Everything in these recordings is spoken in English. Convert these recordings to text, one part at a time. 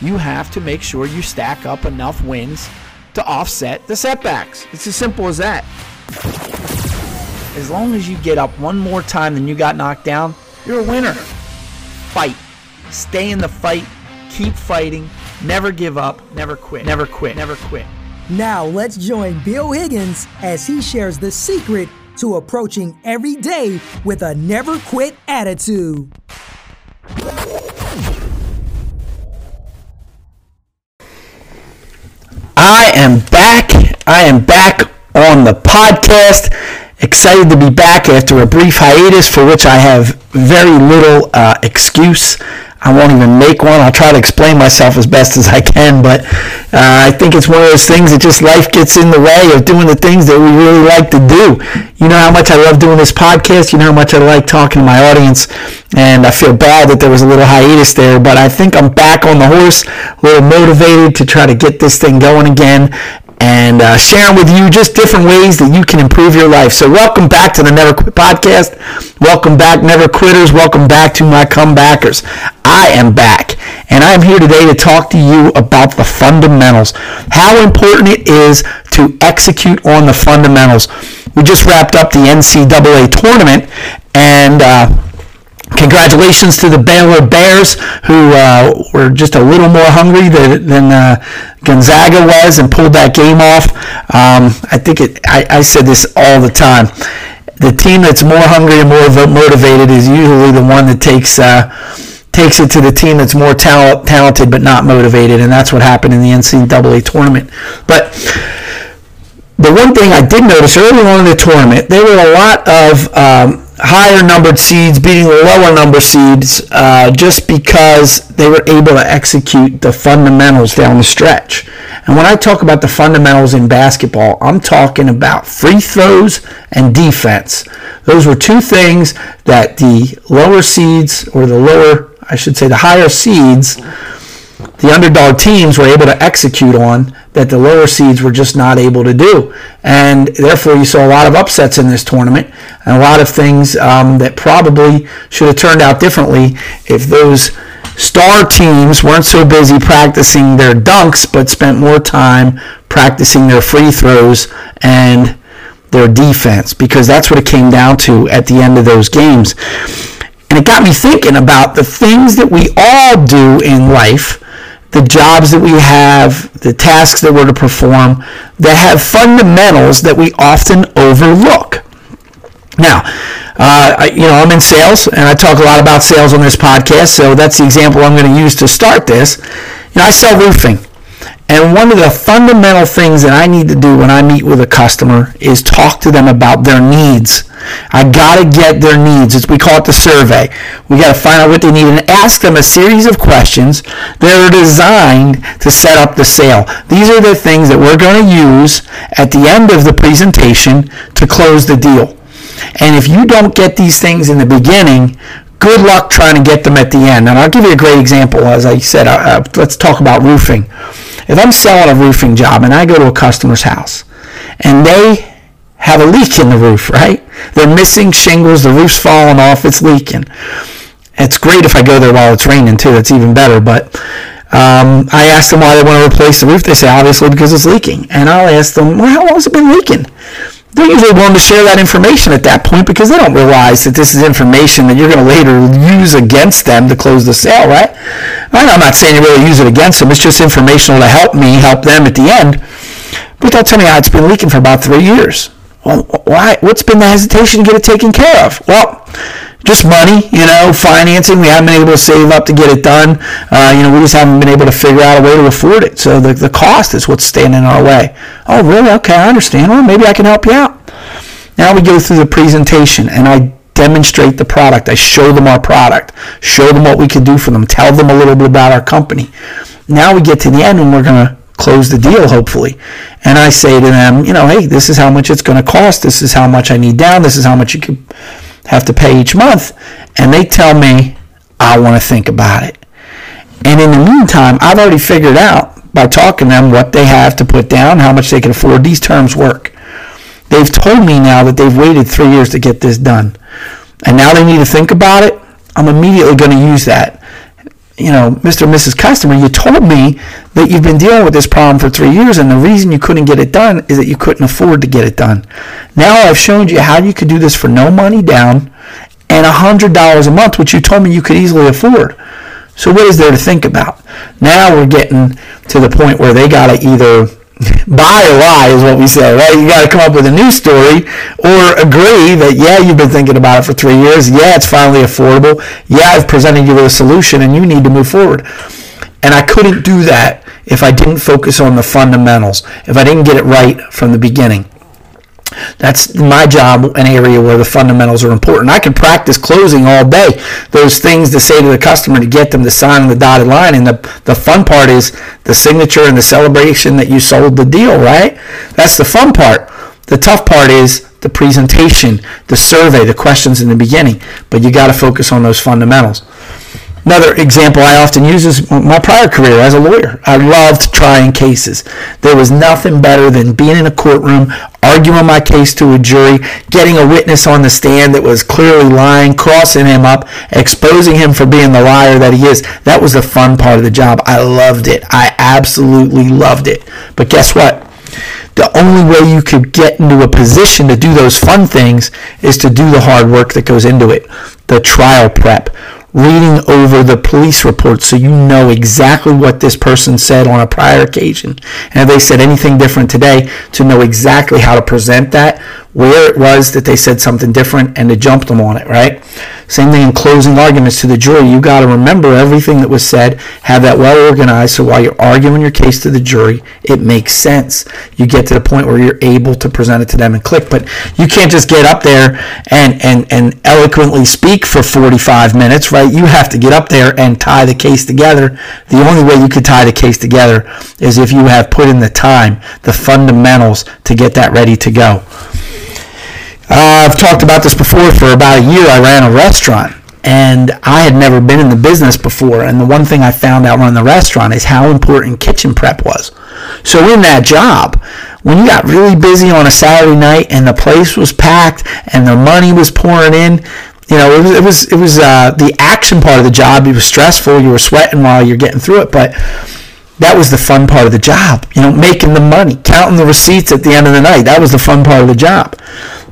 you have to make sure you stack up enough wins to offset the setbacks. It's as simple as that. As long as you get up one more time than you got knocked down, you're a winner. Fight. Stay in the fight. Keep fighting. Never give up. Never quit. Never quit. Never quit. Now let's join Bill Higgins as he shares the secret to approaching every day with a never quit attitude. I am back. I am back on the podcast. Excited to be back after a brief hiatus for which I have very little uh, excuse. I won't even make one. I'll try to explain myself as best as I can, but uh, I think it's one of those things that just life gets in the way of doing the things that we really like to do. You know how much I love doing this podcast. You know how much I like talking to my audience, and I feel bad that there was a little hiatus there, but I think I'm back on the horse, a little motivated to try to get this thing going again and uh, sharing with you just different ways that you can improve your life. So, welcome back to the Never Quit podcast. Welcome back, Never Quitters. Welcome back to my comebackers. I am back, and I am here today to talk to you about the fundamentals. How important it is to execute on the fundamentals. We just wrapped up the NCAA tournament, and uh, Congratulations to the Baylor Bears, who uh, were just a little more hungry than, than uh, Gonzaga was and pulled that game off. Um, I think it. I, I, said this all the time. The team that's more hungry and more motivated is usually the one that takes uh, takes it to the team that's more talent, talented but not motivated, and that's what happened in the NCAA tournament. But the one thing I did notice early on in the tournament, there were a lot of um, higher numbered seeds beating lower number seeds uh, just because they were able to execute the fundamentals down the stretch. And when I talk about the fundamentals in basketball, I'm talking about free throws and defense. Those were two things that the lower seeds, or the lower, I should say, the higher seeds, the underdog teams were able to execute on that the lower seeds were just not able to do. And therefore, you saw a lot of upsets in this tournament and a lot of things um, that probably should have turned out differently if those star teams weren't so busy practicing their dunks but spent more time practicing their free throws and their defense because that's what it came down to at the end of those games. And it got me thinking about the things that we all do in life the jobs that we have, the tasks that we're to perform, that have fundamentals that we often overlook. Now, uh, I, you know, I'm in sales, and I talk a lot about sales on this podcast, so that's the example I'm going to use to start this. You know, I sell roofing. And one of the fundamental things that I need to do when I meet with a customer is talk to them about their needs. I got to get their needs. It's, we call it the survey. We got to find out what they need and ask them a series of questions that are designed to set up the sale. These are the things that we're going to use at the end of the presentation to close the deal. And if you don't get these things in the beginning, good luck trying to get them at the end. And I'll give you a great example. As I said, uh, uh let's talk about roofing. If I'm selling a roofing job and I go to a customer's house and they have a leak in the roof, right? They're missing shingles, the roof's falling off, it's leaking. It's great if I go there while it's raining too, it's even better, but um, I ask them why they want to replace the roof. They say obviously because it's leaking. And I'll ask them, well, how long has it been leaking? They're usually willing to share that information at that point because they don't realize that this is information that you're going to later use against them to close the sale, right? I'm not saying you really use it against them. It's just informational to help me help them at the end. But they'll tell me how it's been leaking for about three years. Well, why? What's been the hesitation to get it taken care of? Well, just money, you know, financing. We haven't been able to save up to get it done. Uh, you know, we just haven't been able to figure out a way to afford it. So the, the cost is what's standing in our way. Oh, really? Okay, I understand. Well, maybe I can help you out. Now we go through the presentation and I demonstrate the product. I show them our product, show them what we can do for them, tell them a little bit about our company. Now we get to the end and we're going to close the deal, hopefully. And I say to them, you know, hey, this is how much it's going to cost. This is how much I need down. This is how much you could have to pay each month. And they tell me, I want to think about it. And in the meantime, I've already figured out by talking to them what they have to put down, how much they can afford. These terms work. They've told me now that they've waited three years to get this done. And now they need to think about it. I'm immediately going to use that. You know, Mr. and Mrs. Customer, you told me that you've been dealing with this problem for three years, and the reason you couldn't get it done is that you couldn't afford to get it done. Now I've shown you how you could do this for no money down and $100 a month, which you told me you could easily afford. So what is there to think about? Now we're getting to the point where they got to either buy or lie is what we say, right? You got to come up with a new story or agree that, yeah, you've been thinking about it for three years. Yeah, it's finally affordable. Yeah, I've presented you with a solution and you need to move forward. And I couldn't do that if I didn't focus on the fundamentals, if I didn't get it right from the beginning. That's my job, an area where the fundamentals are important. I can practice closing all day, those things to say to the customer to get them to sign the dotted line. And the, the fun part is the signature and the celebration that you sold the deal, right? That's the fun part. The tough part is the presentation, the survey, the questions in the beginning. But you got to focus on those fundamentals. Another example I often use is my prior career as a lawyer. I loved trying cases. There was nothing better than being in a courtroom, arguing my case to a jury, getting a witness on the stand that was clearly lying, crossing him up, exposing him for being the liar that he is. That was the fun part of the job. I loved it. I absolutely loved it. But guess what? the only way you could get into a position to do those fun things is to do the hard work that goes into it. The trial prep, reading over the police report so you know exactly what this person said on a prior occasion. And if they said anything different today, to know exactly how to present that where it was that they said something different and to jump them on it, right? Same thing in closing arguments to the jury. You got to remember everything that was said, have that well organized so while you're arguing your case to the jury, it makes sense. You get to the point where you're able to present it to them and click. But you can't just get up there and, and, and eloquently speak for 45 minutes, right? You have to get up there and tie the case together. The only way you could tie the case together is if you have put in the time, the fundamentals to get that ready to go. Uh, I've talked about this before. For about a year, I ran a restaurant, and I had never been in the business before. And the one thing I found out running the restaurant is how important kitchen prep was. So in that job, when you got really busy on a Saturday night and the place was packed and the money was pouring in, you know, it was it was it was uh, the action part of the job. It was stressful. You were sweating while you're getting through it, but that was the fun part of the job. You know, making the money, counting the receipts at the end of the night. That was the fun part of the job.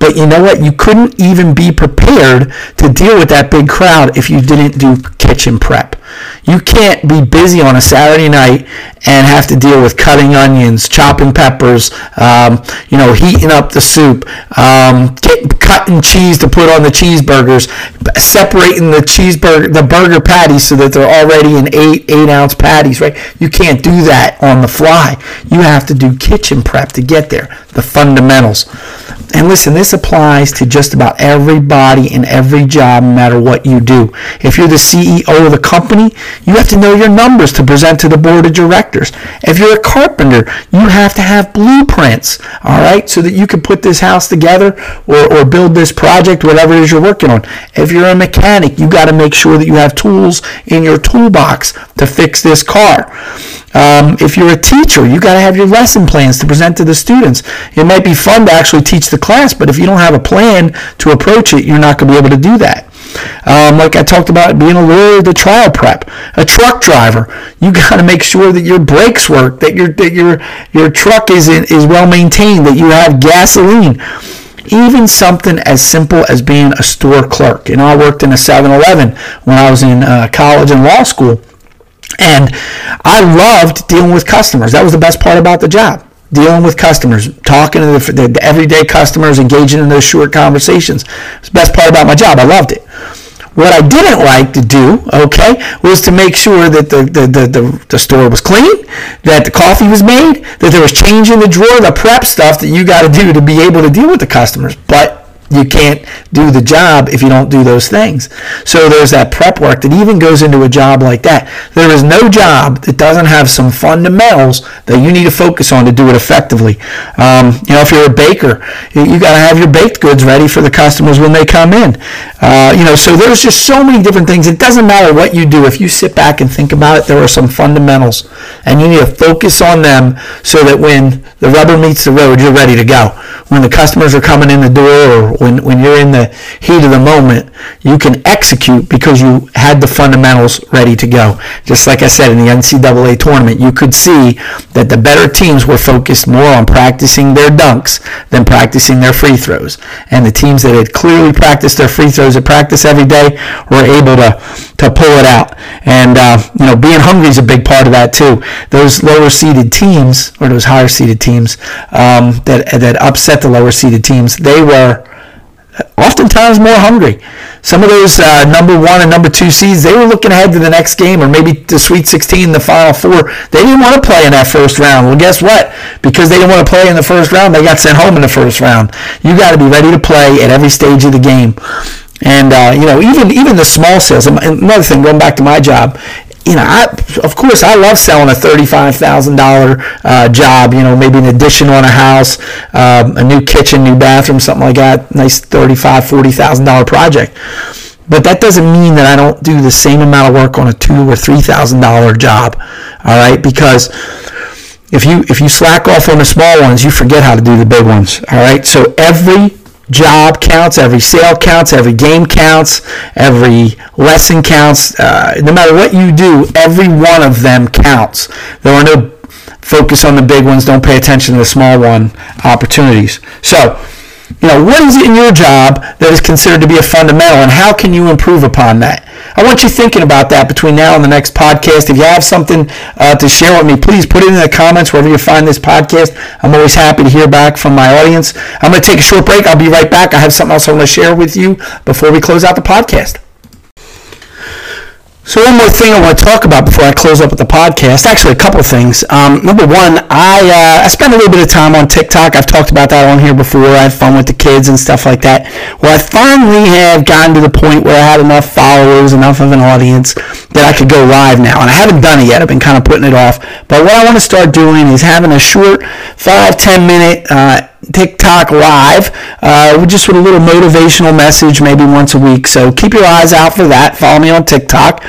But you know what? You couldn't even be prepared to deal with that big crowd if you didn't do kitchen prep. You can't be busy on a Saturday night and have to deal with cutting onions, chopping peppers, um, you know, heating up the soup, um, cutting cheese to put on the cheeseburgers, separating the cheeseburger, the burger patties so that they're already in eight eight ounce patties. Right? You can't do that on the fly. You have to do kitchen prep to get there. The fundamentals. And listen, this applies to just about everybody in every job, no matter what you do. If you're the CEO of the company, you have to know your numbers to present to the board of directors. If you're a carpenter, you have to have blueprints, all right, so that you can put this house together or, or build this project, whatever it is you're working on. If you're a mechanic, you got to make sure that you have tools in your toolbox to fix this car. Um, if you're a teacher, you got to have your lesson plans to present to the students. It might be fun to actually teach the class, but if you don't have a plan to approach it, you're not going to be able to do that. Um, like I talked about being a lawyer, the trial prep, a truck driver, you got to make sure that your brakes work, that your that your your truck is in, is well maintained, that you have gasoline. Even something as simple as being a store clerk. You know, I worked in a 7-Eleven when I was in uh, college and law school, and I loved dealing with customers. That was the best part about the job dealing with customers, talking to the, the, everyday customers, engaging in those short conversations. It's the best part about my job. I loved it. What I didn't like to do, okay, was to make sure that the, the, the, the, the store was clean, that the coffee was made, that there was change in the drawer, the prep stuff that you got to do to be able to deal with the customers. But you can't do the job if you don't do those things. So there's that prep work that even goes into a job like that. There is no job that doesn't have some fundamentals that you need to focus on to do it effectively. Um, you know, if you're a baker, you, got to have your baked goods ready for the customers when they come in. Uh, you know, so there's just so many different things. It doesn't matter what you do. If you sit back and think about it, there are some fundamentals, and you need to focus on them so that when the rubber meets the road, you're ready to go. When the customers are coming in the door or when, when you're in the heat of the moment, you can execute because you had the fundamentals ready to go. Just like I said in the NCAA tournament, you could see that the better teams were focused more on practicing their dunks than practicing their free throws. And the teams that had clearly practiced their free throws at practice every day were able to, to pull it out. And, uh, you know, being hungry is a big part of that too. Those lower seeded teams, or those higher seeded teams, um, that, that upset the lower seeded teams, they were oftentimes more hungry. Some of those uh, number one and number two seeds, they were looking ahead to the next game or maybe the Sweet 16, the Final Four. They didn't want to play in that first round. Well, guess what? Because they didn't want to play in the first round, they got sent home in the first round. You got to be ready to play at every stage of the game. And uh, you know, even even the small sales. Another thing, going back to my job, you know, I, of course, I love selling a thirty-five thousand uh, job. You know, maybe an addition on a house, um, a new kitchen, new bathroom, something like that. Nice thirty-five, forty thousand dollar project. But that doesn't mean that I don't do the same amount of work on a two or three thousand dollar job. All right, because if you if you slack off on the small ones, you forget how to do the big ones. All right, so every job counts, every sale counts, every game counts, every lesson counts. Uh, no matter what you do, every one of them counts. There are no focus on the big ones, don't pay attention to the small one opportunities. So, you know, what is it in your job that is considered to be a fundamental and how can you improve upon that? I want you thinking about that between now and the next podcast. If you have something uh, to share with me, please put it in the comments wherever you find this podcast. I'm always happy to hear back from my audience. I'm going to take a short break. I'll be right back. I have something else I want to share with you before we close out the podcast. So one more thing I want to talk about before I close up with the podcast. Actually, a couple things. Um, number one, I uh, I spend a little bit of time on TikTok. I've talked about that on here before. I have fun with the kids and stuff like that. Well, I finally have gotten to the point where I had enough followers, enough of an audience that I could go live now. And I haven't done it yet. I've been kind of putting it off. But what I want to start doing is having a short five ten minute. Uh, TikTok live, uh, just with a little motivational message, maybe once a week. So keep your eyes out for that. Follow me on TikTok.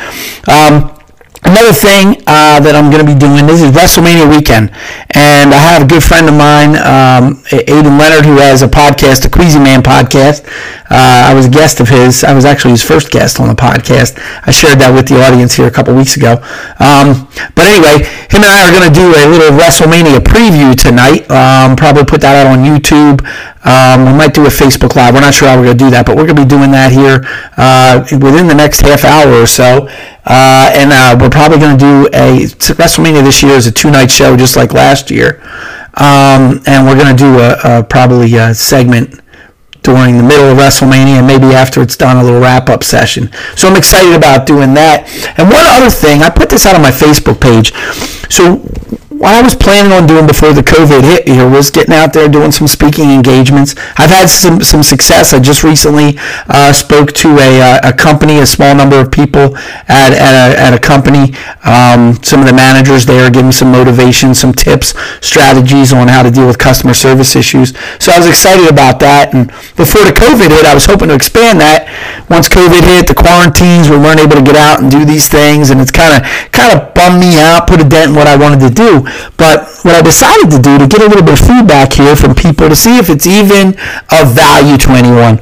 Um, Another thing uh, that I'm going to be doing, this is WrestleMania weekend, and I have a good friend of mine, um, Aiden Leonard, who has a podcast, the Queasy Man podcast. Uh, I was a guest of his. I was actually his first guest on the podcast. I shared that with the audience here a couple weeks ago. Um, but anyway, him and I are going to do a little WrestleMania preview tonight. Um, probably put that out on YouTube. Um, we might do a Facebook Live. We're not sure how we're going to do that, but we're going to be doing that here uh, within the next half hour or so. Uh, and uh, we're probably going to do a WrestleMania this year is a two night show, just like last year. Um, and we're going to do a, a, probably a segment during the middle of WrestleMania and maybe after it's done, a little wrap up session. So I'm excited about doing that. And one other thing, I put this out on my Facebook page. So what I was planning on doing before the COVID hit here was getting out there doing some speaking engagements. I've had some, some success. I just recently uh, spoke to a, uh, a company, a small number of people at, at, a, at a company. Um, some of the managers there giving some motivation, some tips, strategies on how to deal with customer service issues. So I was excited about that. And before the COVID hit, I was hoping to expand that. Once COVID hit, the quarantines, we weren't able to get out and do these things, and it's kind of kind of bummed me out, put a dent in what I wanted to do. But what I decided to do to get a little bit of feedback here from people to see if it's even of value to anyone.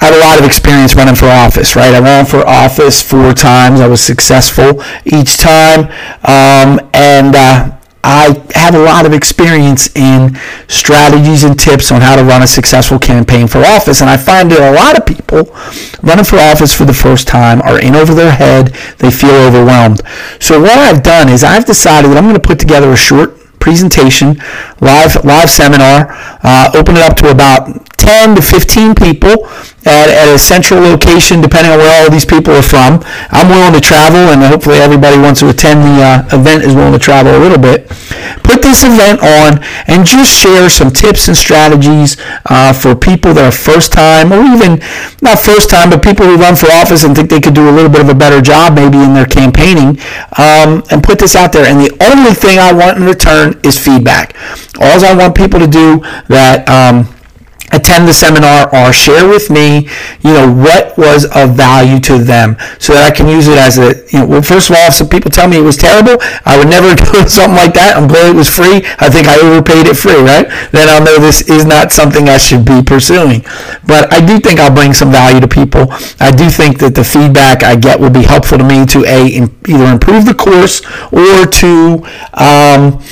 I have a lot of experience running for office, right? I ran for office four times. I was successful each time. Um, and uh, I have a lot of experience in strategies and tips on how to run a successful campaign for office. And I find that a lot of people running for office for the first time are in over their head. They feel overwhelmed. So what I've done is I've decided that I'm going to put together a short presentation, live live seminar, uh, open it up to about 10 to 15 people at, at a central location, depending on where all these people are from. I'm willing to travel, and hopefully everybody wants to attend the uh, event is willing to travel a little bit. Put this event on and just share some tips and strategies uh, for people that are first time, or even not first time, but people who run for office and think they could do a little bit of a better job maybe in their campaigning, um, and put this out there. And the only thing I want in return is feedback. All I want people to do that. Um, attend the seminar or share with me, you know, what was of value to them so that I can use it as a, you know, well, first of all, if some people tell me it was terrible, I would never do something like that. I'm glad it was free. I think I overpaid it free, right? Then I'll know this is not something I should be pursuing. But I do think I'll bring some value to people. I do think that the feedback I get will be helpful to me to a either improve the course or to, um,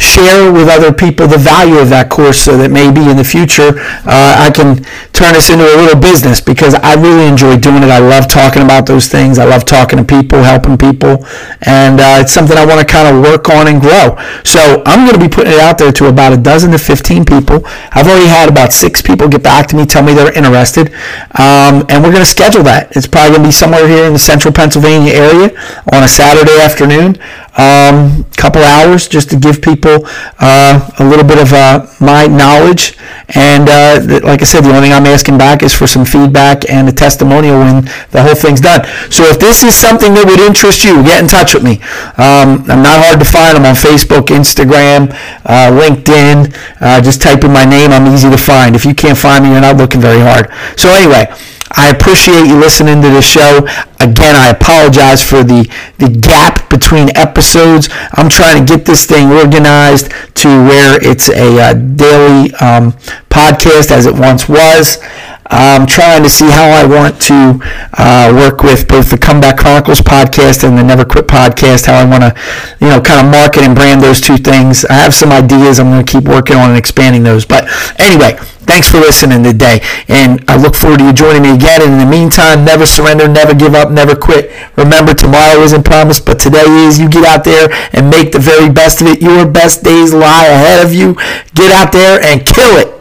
share with other people the value of that course so that maybe in the future uh, I can turn this into a little business because I really enjoy doing it. I love talking about those things. I love talking to people, helping people, and uh, it's something I want to kind of work on and grow. So I'm going to be putting it out there to about a dozen to 15 people. I've already had about six people get back to me, tell me they're interested, um, and we're going to schedule that. It's probably going to be somewhere here in the central Pennsylvania area on a Saturday afternoon um, couple hours just to give people uh, a little bit of uh, my knowledge. And uh, like I said, the only thing I'm asking back is for some feedback and a testimonial when the whole thing's done. So if this is something that would interest you, get in touch with me. Um, I'm not hard to find. I'm on Facebook, Instagram, uh, LinkedIn. Uh, just type in my name. I'm easy to find. If you can't find me, you're not looking very hard. So anyway. I appreciate you listening to the show. Again, I apologize for the, the gap between episodes. I'm trying to get this thing organized to where it's a uh, daily um, podcast as it once was. I'm trying to see how I want to uh, work with both the Comeback Chronicles podcast and the Never Quit podcast, how I want to, you know, kind of market and brand those two things. I have some ideas. I'm going to keep working on and expanding those. But anyway, thanks for listening today. And I look forward to you joining me again. And in the meantime, never surrender, never give up, never quit. Remember, tomorrow isn't promised, but today is. You get out there and make the very best of it. Your best days lie ahead of you. Get out there and kill it.